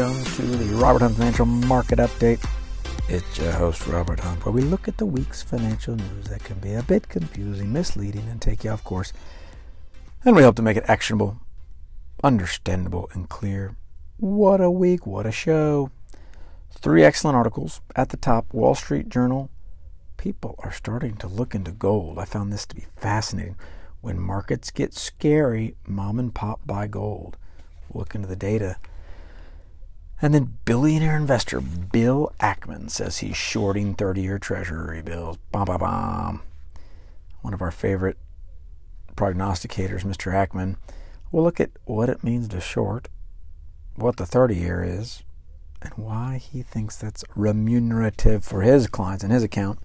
Welcome to the Robert Hunt Financial Market Update. It's your host, Robert Hunt, where we look at the week's financial news that can be a bit confusing, misleading, and take you off course. And we hope to make it actionable, understandable, and clear. What a week, what a show. Three excellent articles. At the top, Wall Street Journal. People are starting to look into gold. I found this to be fascinating. When markets get scary, mom and pop buy gold. Look into the data. And then billionaire investor Bill Ackman says he's shorting 30 year treasury bills. Bam, bam, bam. One of our favorite prognosticators, Mr. Ackman. We'll look at what it means to short, what the 30 year is, and why he thinks that's remunerative for his clients and his account.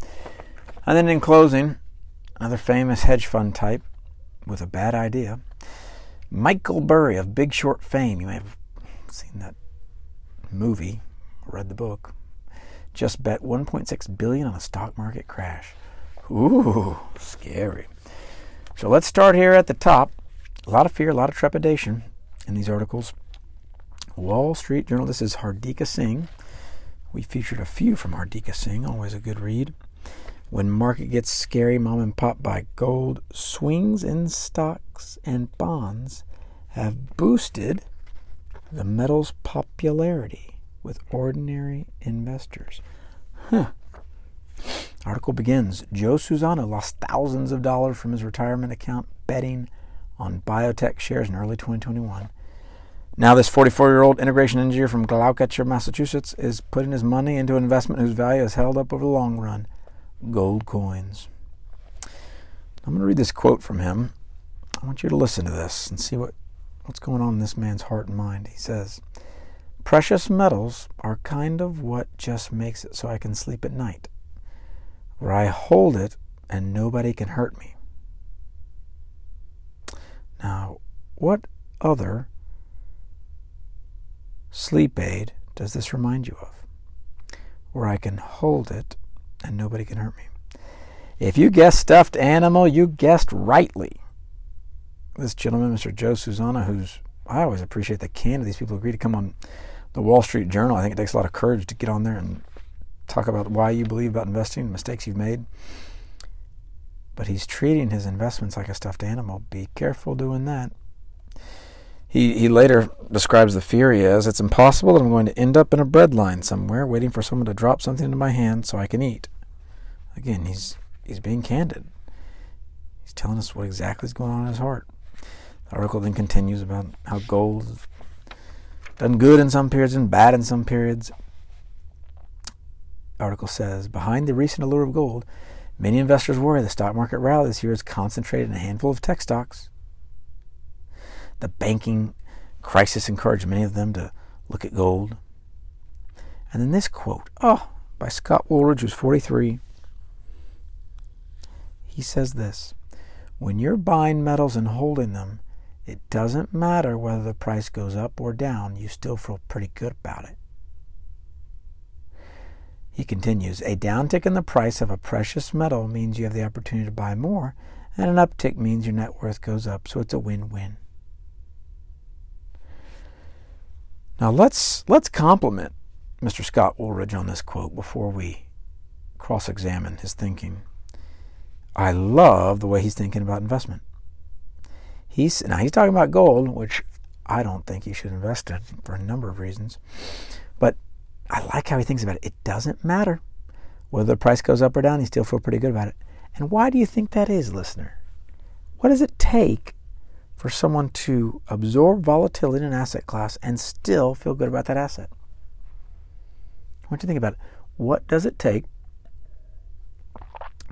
And then in closing, another famous hedge fund type with a bad idea. Michael Burry of Big Short fame. You may have seen that movie, read the book, just bet 1.6 billion on a stock market crash. Ooh, scary. So let's start here at the top. A lot of fear, a lot of trepidation in these articles. Wall Street Journal. This is Hardika Singh. We featured a few from Hardika Singh, always a good read. When market gets scary, mom and pop buy gold. Swings in stocks and bonds have boosted the metal's popularity with ordinary investors. Huh. Article begins Joe Susano lost thousands of dollars from his retirement account betting on biotech shares in early 2021. Now, this 44 year old integration engineer from Gloucester, Massachusetts, is putting his money into an investment whose value is held up over the long run gold coins. I'm going to read this quote from him. I want you to listen to this and see what what's going on in this man's heart and mind. He says, Precious metals are kind of what just makes it so I can sleep at night, where I hold it and nobody can hurt me. Now, what other sleep aid does this remind you of? Where I can hold it and nobody can hurt me. If you guessed stuffed animal, you guessed rightly this gentleman, Mr. Joe Susana, who's I always appreciate the candor these people agree to come on the Wall Street Journal. I think it takes a lot of courage to get on there and talk about why you believe about investing, mistakes you've made. But he's treating his investments like a stuffed animal. Be careful doing that. He, he later describes the he has. It's impossible that I'm going to end up in a bread line somewhere waiting for someone to drop something into my hand so I can eat. Again, he's he's being candid. He's telling us what exactly is going on in his heart. The article then continues about how gold has done good in some periods and bad in some periods. The article says behind the recent allure of gold, many investors worry the stock market rally this year is concentrated in a handful of tech stocks. The banking crisis encouraged many of them to look at gold. And then this quote, oh, by Scott Woolridge, who's 43. He says this When you're buying metals and holding them, it doesn't matter whether the price goes up or down, you still feel pretty good about it. He continues A downtick in the price of a precious metal means you have the opportunity to buy more, and an uptick means your net worth goes up, so it's a win win. Now let's let's compliment Mr. Scott Woolridge on this quote before we cross-examine his thinking. I love the way he's thinking about investment. He's now he's talking about gold, which I don't think you should invest in for a number of reasons. But I like how he thinks about it. It doesn't matter whether the price goes up or down, he still feel pretty good about it. And why do you think that is, listener? What does it take for someone to absorb volatility in an asset class and still feel good about that asset? I want you to think about it. What does it take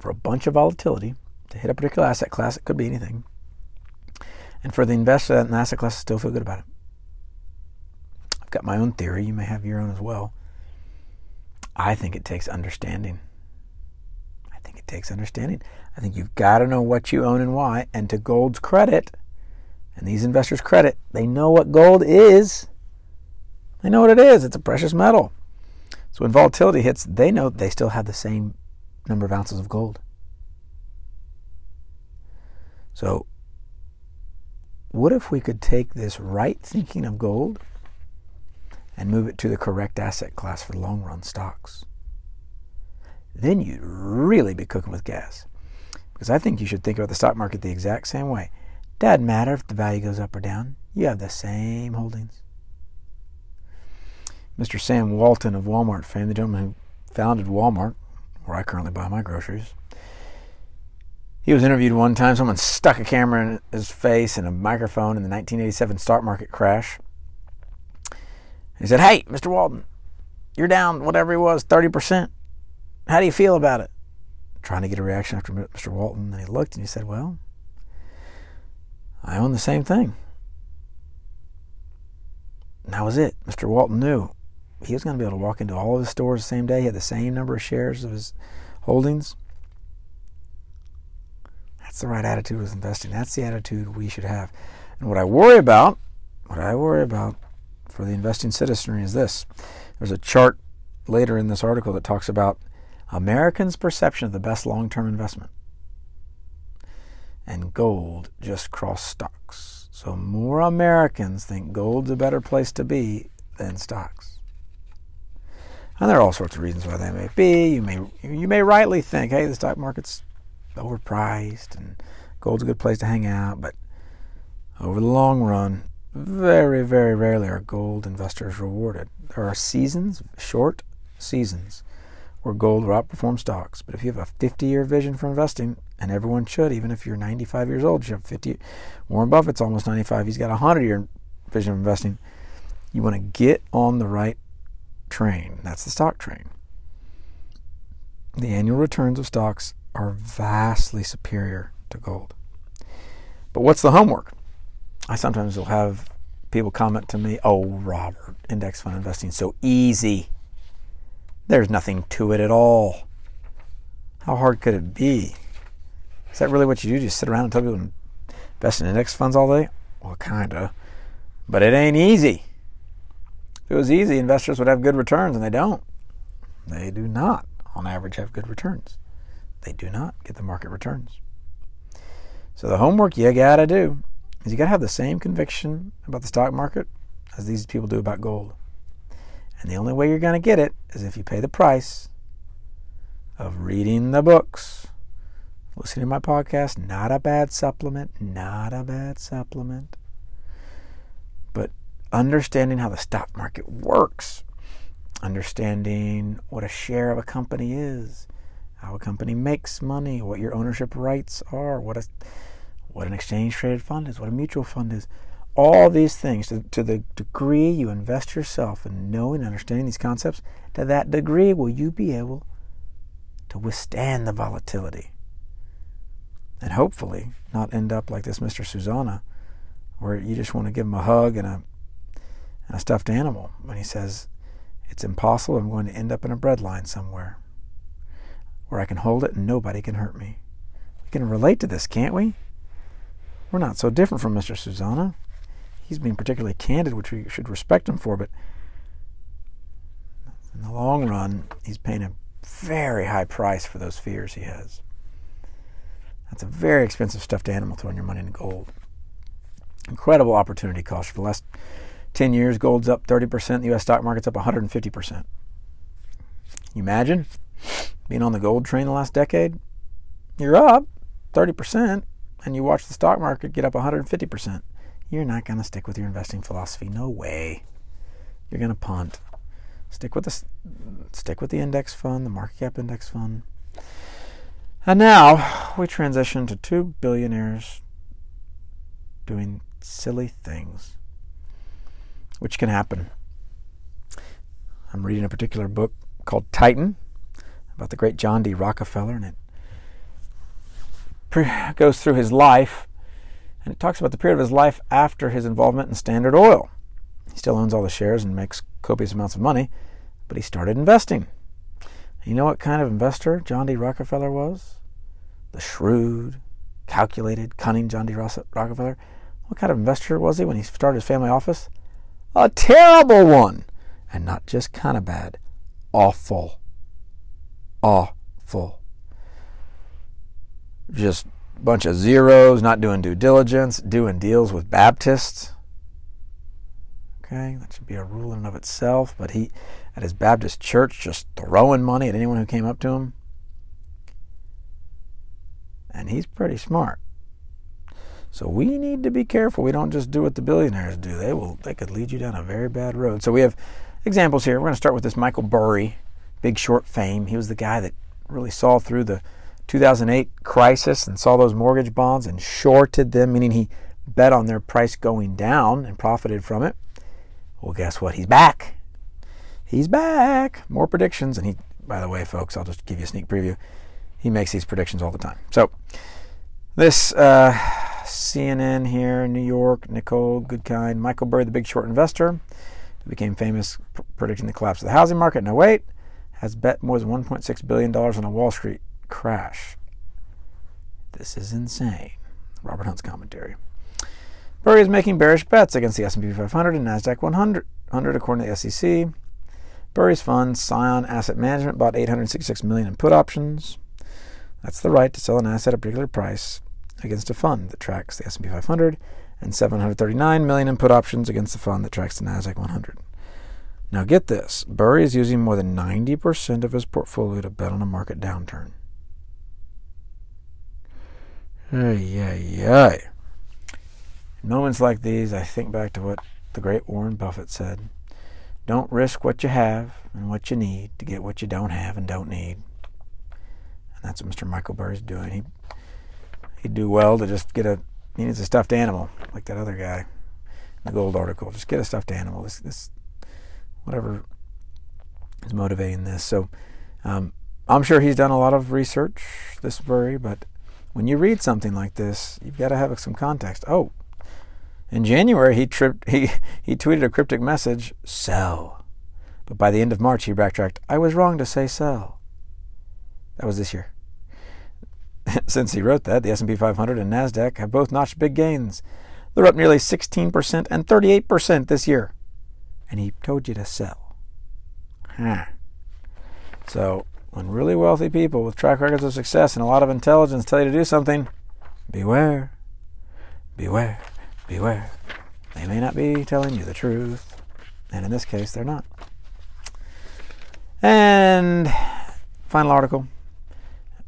for a bunch of volatility to hit a particular asset class? It could be anything and for the investor in the asset class to still feel good about it. I've got my own theory. You may have your own as well. I think it takes understanding. I think it takes understanding. I think you've got to know what you own and why. And to gold's credit, and these investors' credit, they know what gold is. They know what it is. It's a precious metal. So when volatility hits, they know they still have the same number of ounces of gold. So what if we could take this right thinking of gold and move it to the correct asset class for long run stocks. Then you'd really be cooking with gas. Because I think you should think about the stock market the exact same way. Doesn't matter if the value goes up or down, you have the same holdings. Mr. Sam Walton of Walmart fame, the gentleman who founded Walmart, where I currently buy my groceries, he was interviewed one time. Someone stuck a camera in his face and a microphone in the 1987 stock market crash. He said, Hey, Mr. Walton, you're down whatever he was, 30%. How do you feel about it? Trying to get a reaction after Mr. Walton. And he looked and he said, Well, I own the same thing. And that was it. Mr. Walton knew he was going to be able to walk into all of his stores the same day. He had the same number of shares of his holdings. That's the right attitude with investing. That's the attitude we should have. And what I worry about, what I worry about for the investing citizenry is this. There's a chart later in this article that talks about Americans' perception of the best long term investment. And gold just crossed stocks. So more Americans think gold's a better place to be than stocks. And there are all sorts of reasons why that may be. You may you may rightly think, hey, the stock market's overpriced and gold's a good place to hang out, but over the long run, very, very rarely are gold investors rewarded. There are seasons, short seasons, where gold will outperform stocks. But if you have a 50 year vision for investing, and everyone should, even if you're 95 years old, you have 50. Warren Buffett's almost 95. He's got a 100 year vision of investing. You want to get on the right train. That's the stock train. The annual returns of stocks are vastly superior to gold. But what's the homework? I sometimes will have people comment to me, "Oh, Robert, index fund investing so easy." There's nothing to it at all. How hard could it be? Is that really what you do? Just sit around and tell people to invest in index funds all day? Well, kinda. But it ain't easy. If it was easy, investors would have good returns, and they don't. They do not, on average, have good returns. They do not get the market returns. So the homework you got to do is you got to have the same conviction about the stock market as these people do about gold. And the only way you're going to get it is if you pay the price of reading the books, listening to my podcast. Not a bad supplement, not a bad supplement. But understanding how the stock market works, understanding what a share of a company is, how a company makes money, what your ownership rights are, what a what an exchange traded fund is, what a mutual fund is. All these things to, to, the degree you invest yourself in knowing and understanding these concepts to that degree will you be able to withstand the volatility. And hopefully not end up like this mr susanna where you just want to give him a hug and a, and a stuffed animal when he says it's impossible i'm going to end up in a bread line somewhere where i can hold it and nobody can hurt me we can relate to this can't we we're not so different from mr susanna he's being particularly candid, which we should respect him for, but in the long run, he's paying a very high price for those fears he has. That's a very expensive stuffed animal throwing your money in gold. Incredible opportunity cost. For the last 10 years, gold's up 30%, the US stock market's up 150%. You imagine being on the gold train the last decade? You're up 30%, and you watch the stock market get up 150% you're not going to stick with your investing philosophy. No way. You're going to punt. Stick with the stick with the index fund, the market cap index fund. And now we transition to two billionaires doing silly things, which can happen. I'm reading a particular book called Titan about the great John D. Rockefeller, and it goes through his life and it talks about the period of his life after his involvement in Standard Oil. He still owns all the shares and makes copious amounts of money, but he started investing. You know what kind of investor John D. Rockefeller was? The shrewd, calculated, cunning John D. Rockefeller. What kind of investor was he when he started his family office? A terrible one. And not just kind of bad, awful. Awful. Just bunch of zeros, not doing due diligence, doing deals with Baptists. Okay, that should be a rule in and of itself. But he, at his Baptist church, just throwing money at anyone who came up to him. And he's pretty smart. So we need to be careful. We don't just do what the billionaires do. They will they could lead you down a very bad road. So we have examples here. We're going to start with this Michael Burry, Big Short fame. He was the guy that really saw through the 2008 crisis and saw those mortgage bonds and shorted them, meaning he bet on their price going down and profited from it. Well, guess what? He's back. He's back. More predictions. And he, by the way, folks, I'll just give you a sneak preview. He makes these predictions all the time. So, this uh, CNN here in New York, Nicole Goodkind, Michael Burry, the big short investor, became famous predicting the collapse of the housing market in 08, has bet more than $1.6 billion on a Wall Street crash. This is insane. Robert Hunt's commentary. Burry is making bearish bets against the S&P 500 and Nasdaq 100, according to the SEC. Burry's fund, Scion Asset Management, bought 866 million in put options. That's the right to sell an asset at a particular price against a fund that tracks the S&P 500, and 739 million in put options against the fund that tracks the Nasdaq 100. Now get this: Burry is using more than 90% of his portfolio to bet on a market downturn. Ay, ay. In moments like these, I think back to what the great Warren Buffett said Don't risk what you have and what you need to get what you don't have and don't need. And that's what Mr. Michael Burry is doing. He, he'd do well to just get a, he needs a stuffed animal, like that other guy in the gold article. Just get a stuffed animal. This, this whatever is motivating this. So um, I'm sure he's done a lot of research, this Burry, but when you read something like this, you've got to have some context. Oh, in January, he, tripped, he, he tweeted a cryptic message, sell. But by the end of March, he backtracked, I was wrong to say sell. That was this year. Since he wrote that, the S&P 500 and Nasdaq have both notched big gains. They're up nearly 16% and 38% this year. And he told you to sell. Huh. So, when really wealthy people with track records of success and a lot of intelligence tell you to do something, beware. Beware beware. They may not be telling you the truth. And in this case, they're not. And final article.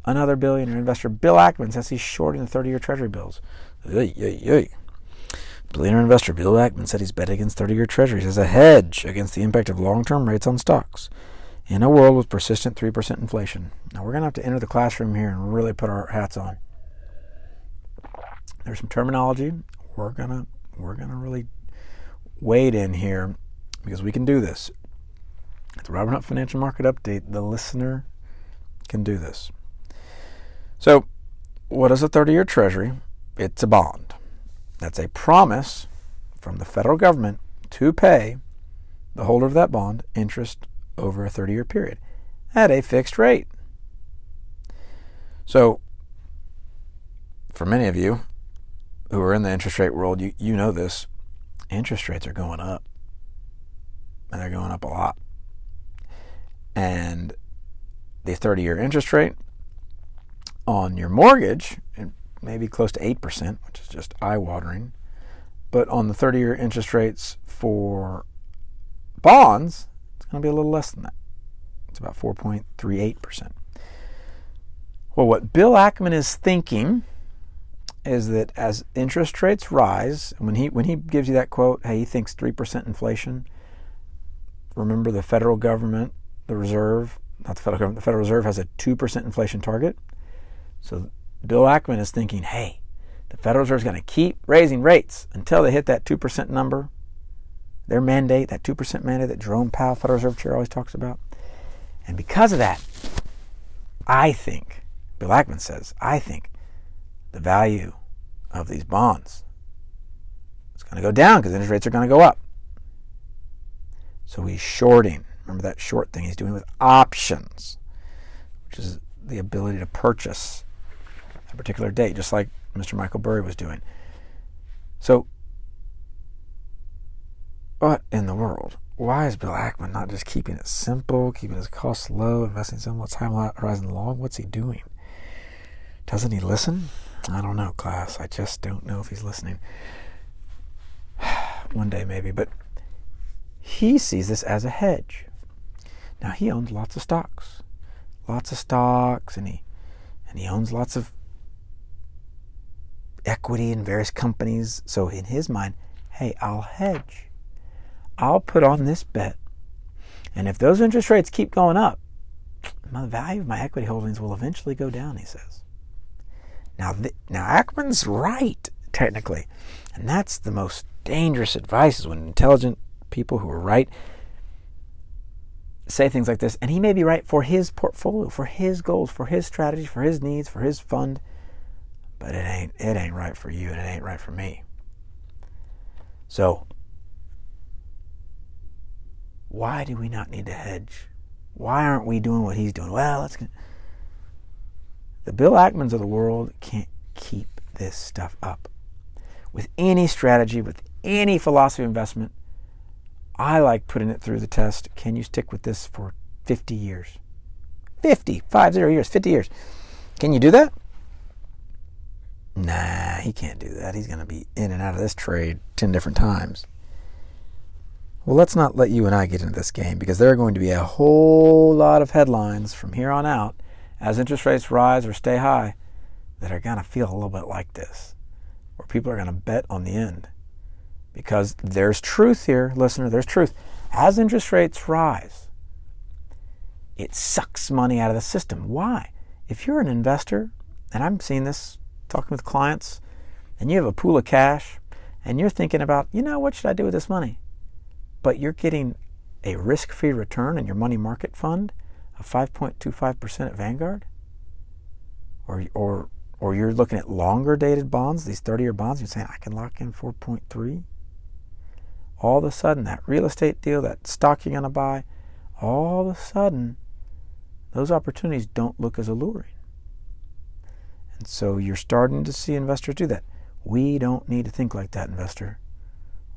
Another billionaire investor, Bill Ackman, says he's shorting the 30 year Treasury bills. Yay, yay, yay. Billionaire investor Bill Ackman said he's bet against 30 year Treasuries as a hedge against the impact of long term rates on stocks in a world with persistent 3% inflation. Now, we're going to have to enter the classroom here and really put our hats on. There's some terminology we're gonna we're gonna really wade in here because we can do this. At the Robert Hunt Financial Market Update, the listener can do this. So, what is a 30 year treasury? It's a bond. That's a promise from the federal government to pay the holder of that bond interest over a 30 year period at a fixed rate. So, for many of you, who are in the interest rate world, you, you know this. Interest rates are going up. And they're going up a lot. And the 30 year interest rate on your mortgage, maybe close to 8%, which is just eye watering. But on the 30 year interest rates for bonds, it's going to be a little less than that. It's about 4.38%. Well, what Bill Ackman is thinking is that as interest rates rise, when he when he gives you that quote, hey, he thinks three percent inflation. Remember, the federal government, the Reserve, not the federal government, the Federal Reserve has a two percent inflation target. So Bill Ackman is thinking, hey, the Federal Reserve is going to keep raising rates until they hit that two percent number. Their mandate, that two percent mandate that Jerome Powell, Federal Reserve Chair, always talks about. And because of that, I think, Bill Ackman says, I think the value of these bonds. is going to go down because interest rates are going to go up. So he's shorting. Remember that short thing he's doing with options, which is the ability to purchase a particular date, just like Mr. Michael Burry was doing. So, what in the world? Why is Bill Ackman not just keeping it simple, keeping his costs low, investing some time horizon long? What's he doing? Doesn't he listen? I don't know, class. I just don't know if he's listening. One day, maybe. But he sees this as a hedge. Now he owns lots of stocks, lots of stocks, and he and he owns lots of equity in various companies. So in his mind, hey, I'll hedge. I'll put on this bet. And if those interest rates keep going up, the value of my equity holdings will eventually go down, he says. Now, th- now Ackman's right, technically. And that's the most dangerous advice is when intelligent people who are right say things like this. And he may be right for his portfolio, for his goals, for his strategy, for his needs, for his fund. But it ain't it ain't right for you and it ain't right for me. So why do we not need to hedge? Why aren't we doing what he's doing? Well, let's the Bill Ackmans of the world can't keep this stuff up. With any strategy, with any philosophy of investment, I like putting it through the test. Can you stick with this for 50 years? 50, 50 years, 50 years. Can you do that? Nah, he can't do that. He's going to be in and out of this trade 10 different times. Well, let's not let you and I get into this game because there are going to be a whole lot of headlines from here on out as interest rates rise or stay high that are going to feel a little bit like this, where people are going to bet on the end. Because there's truth here, listener, there's truth. As interest rates rise, it sucks money out of the system. Why? If you're an investor, and I'm seeing this talking with clients, and you have a pool of cash, and you're thinking about, you know, what should I do with this money? But you're getting a risk free return in your money market fund of 5.25% at Vanguard? Or, or, or you're looking at longer dated bonds, these 30 year bonds, you're saying, I can lock in 4.3? All of a sudden, that real estate deal, that stock you're going to buy, all of a sudden, those opportunities don't look as alluring. And so you're starting to see investors do that. We don't need to think like that, investor.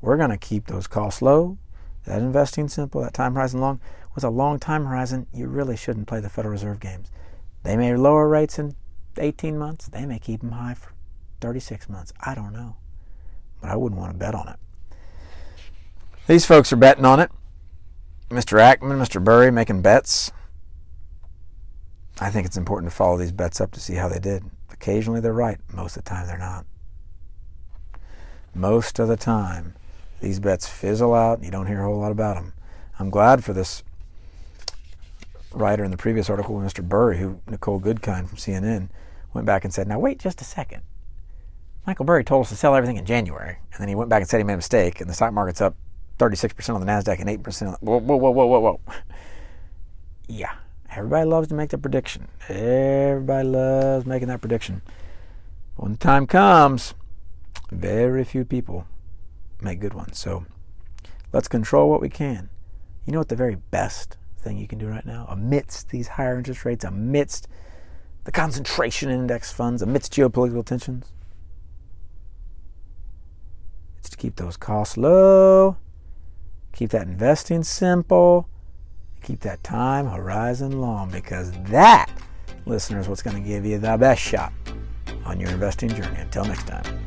We're going to keep those costs low, that investing simple, that time horizon long. With a long time horizon, you really shouldn't play the Federal Reserve games. They may lower rates in 18 months, they may keep them high for 36 months. I don't know. But I wouldn't want to bet on it. These folks are betting on it. Mr. Ackman, Mr. Burry making bets. I think it's important to follow these bets up to see how they did. Occasionally they're right, most of the time they're not. Most of the time, these bets fizzle out and you don't hear a whole lot about them. I'm glad for this writer in the previous article, Mr. Burry, who Nicole Goodkind from CNN went back and said, "Now wait just a second. Michael Burry told us to sell everything in January, and then he went back and said he made a mistake, and the stock market's up 36% on the Nasdaq and 8% on the, whoa, whoa, whoa, whoa, whoa, whoa. yeah, everybody loves to make the prediction. Everybody loves making that prediction. When the time comes, very few people make good ones. So let's control what we can. You know what the very best thing you can do right now, amidst these higher interest rates, amidst the concentration in index funds, amidst geopolitical tensions? It's to keep those costs low, keep that investing simple, keep that time horizon long, because that, listeners, is what's going to give you the best shot on your investing journey. Until next time.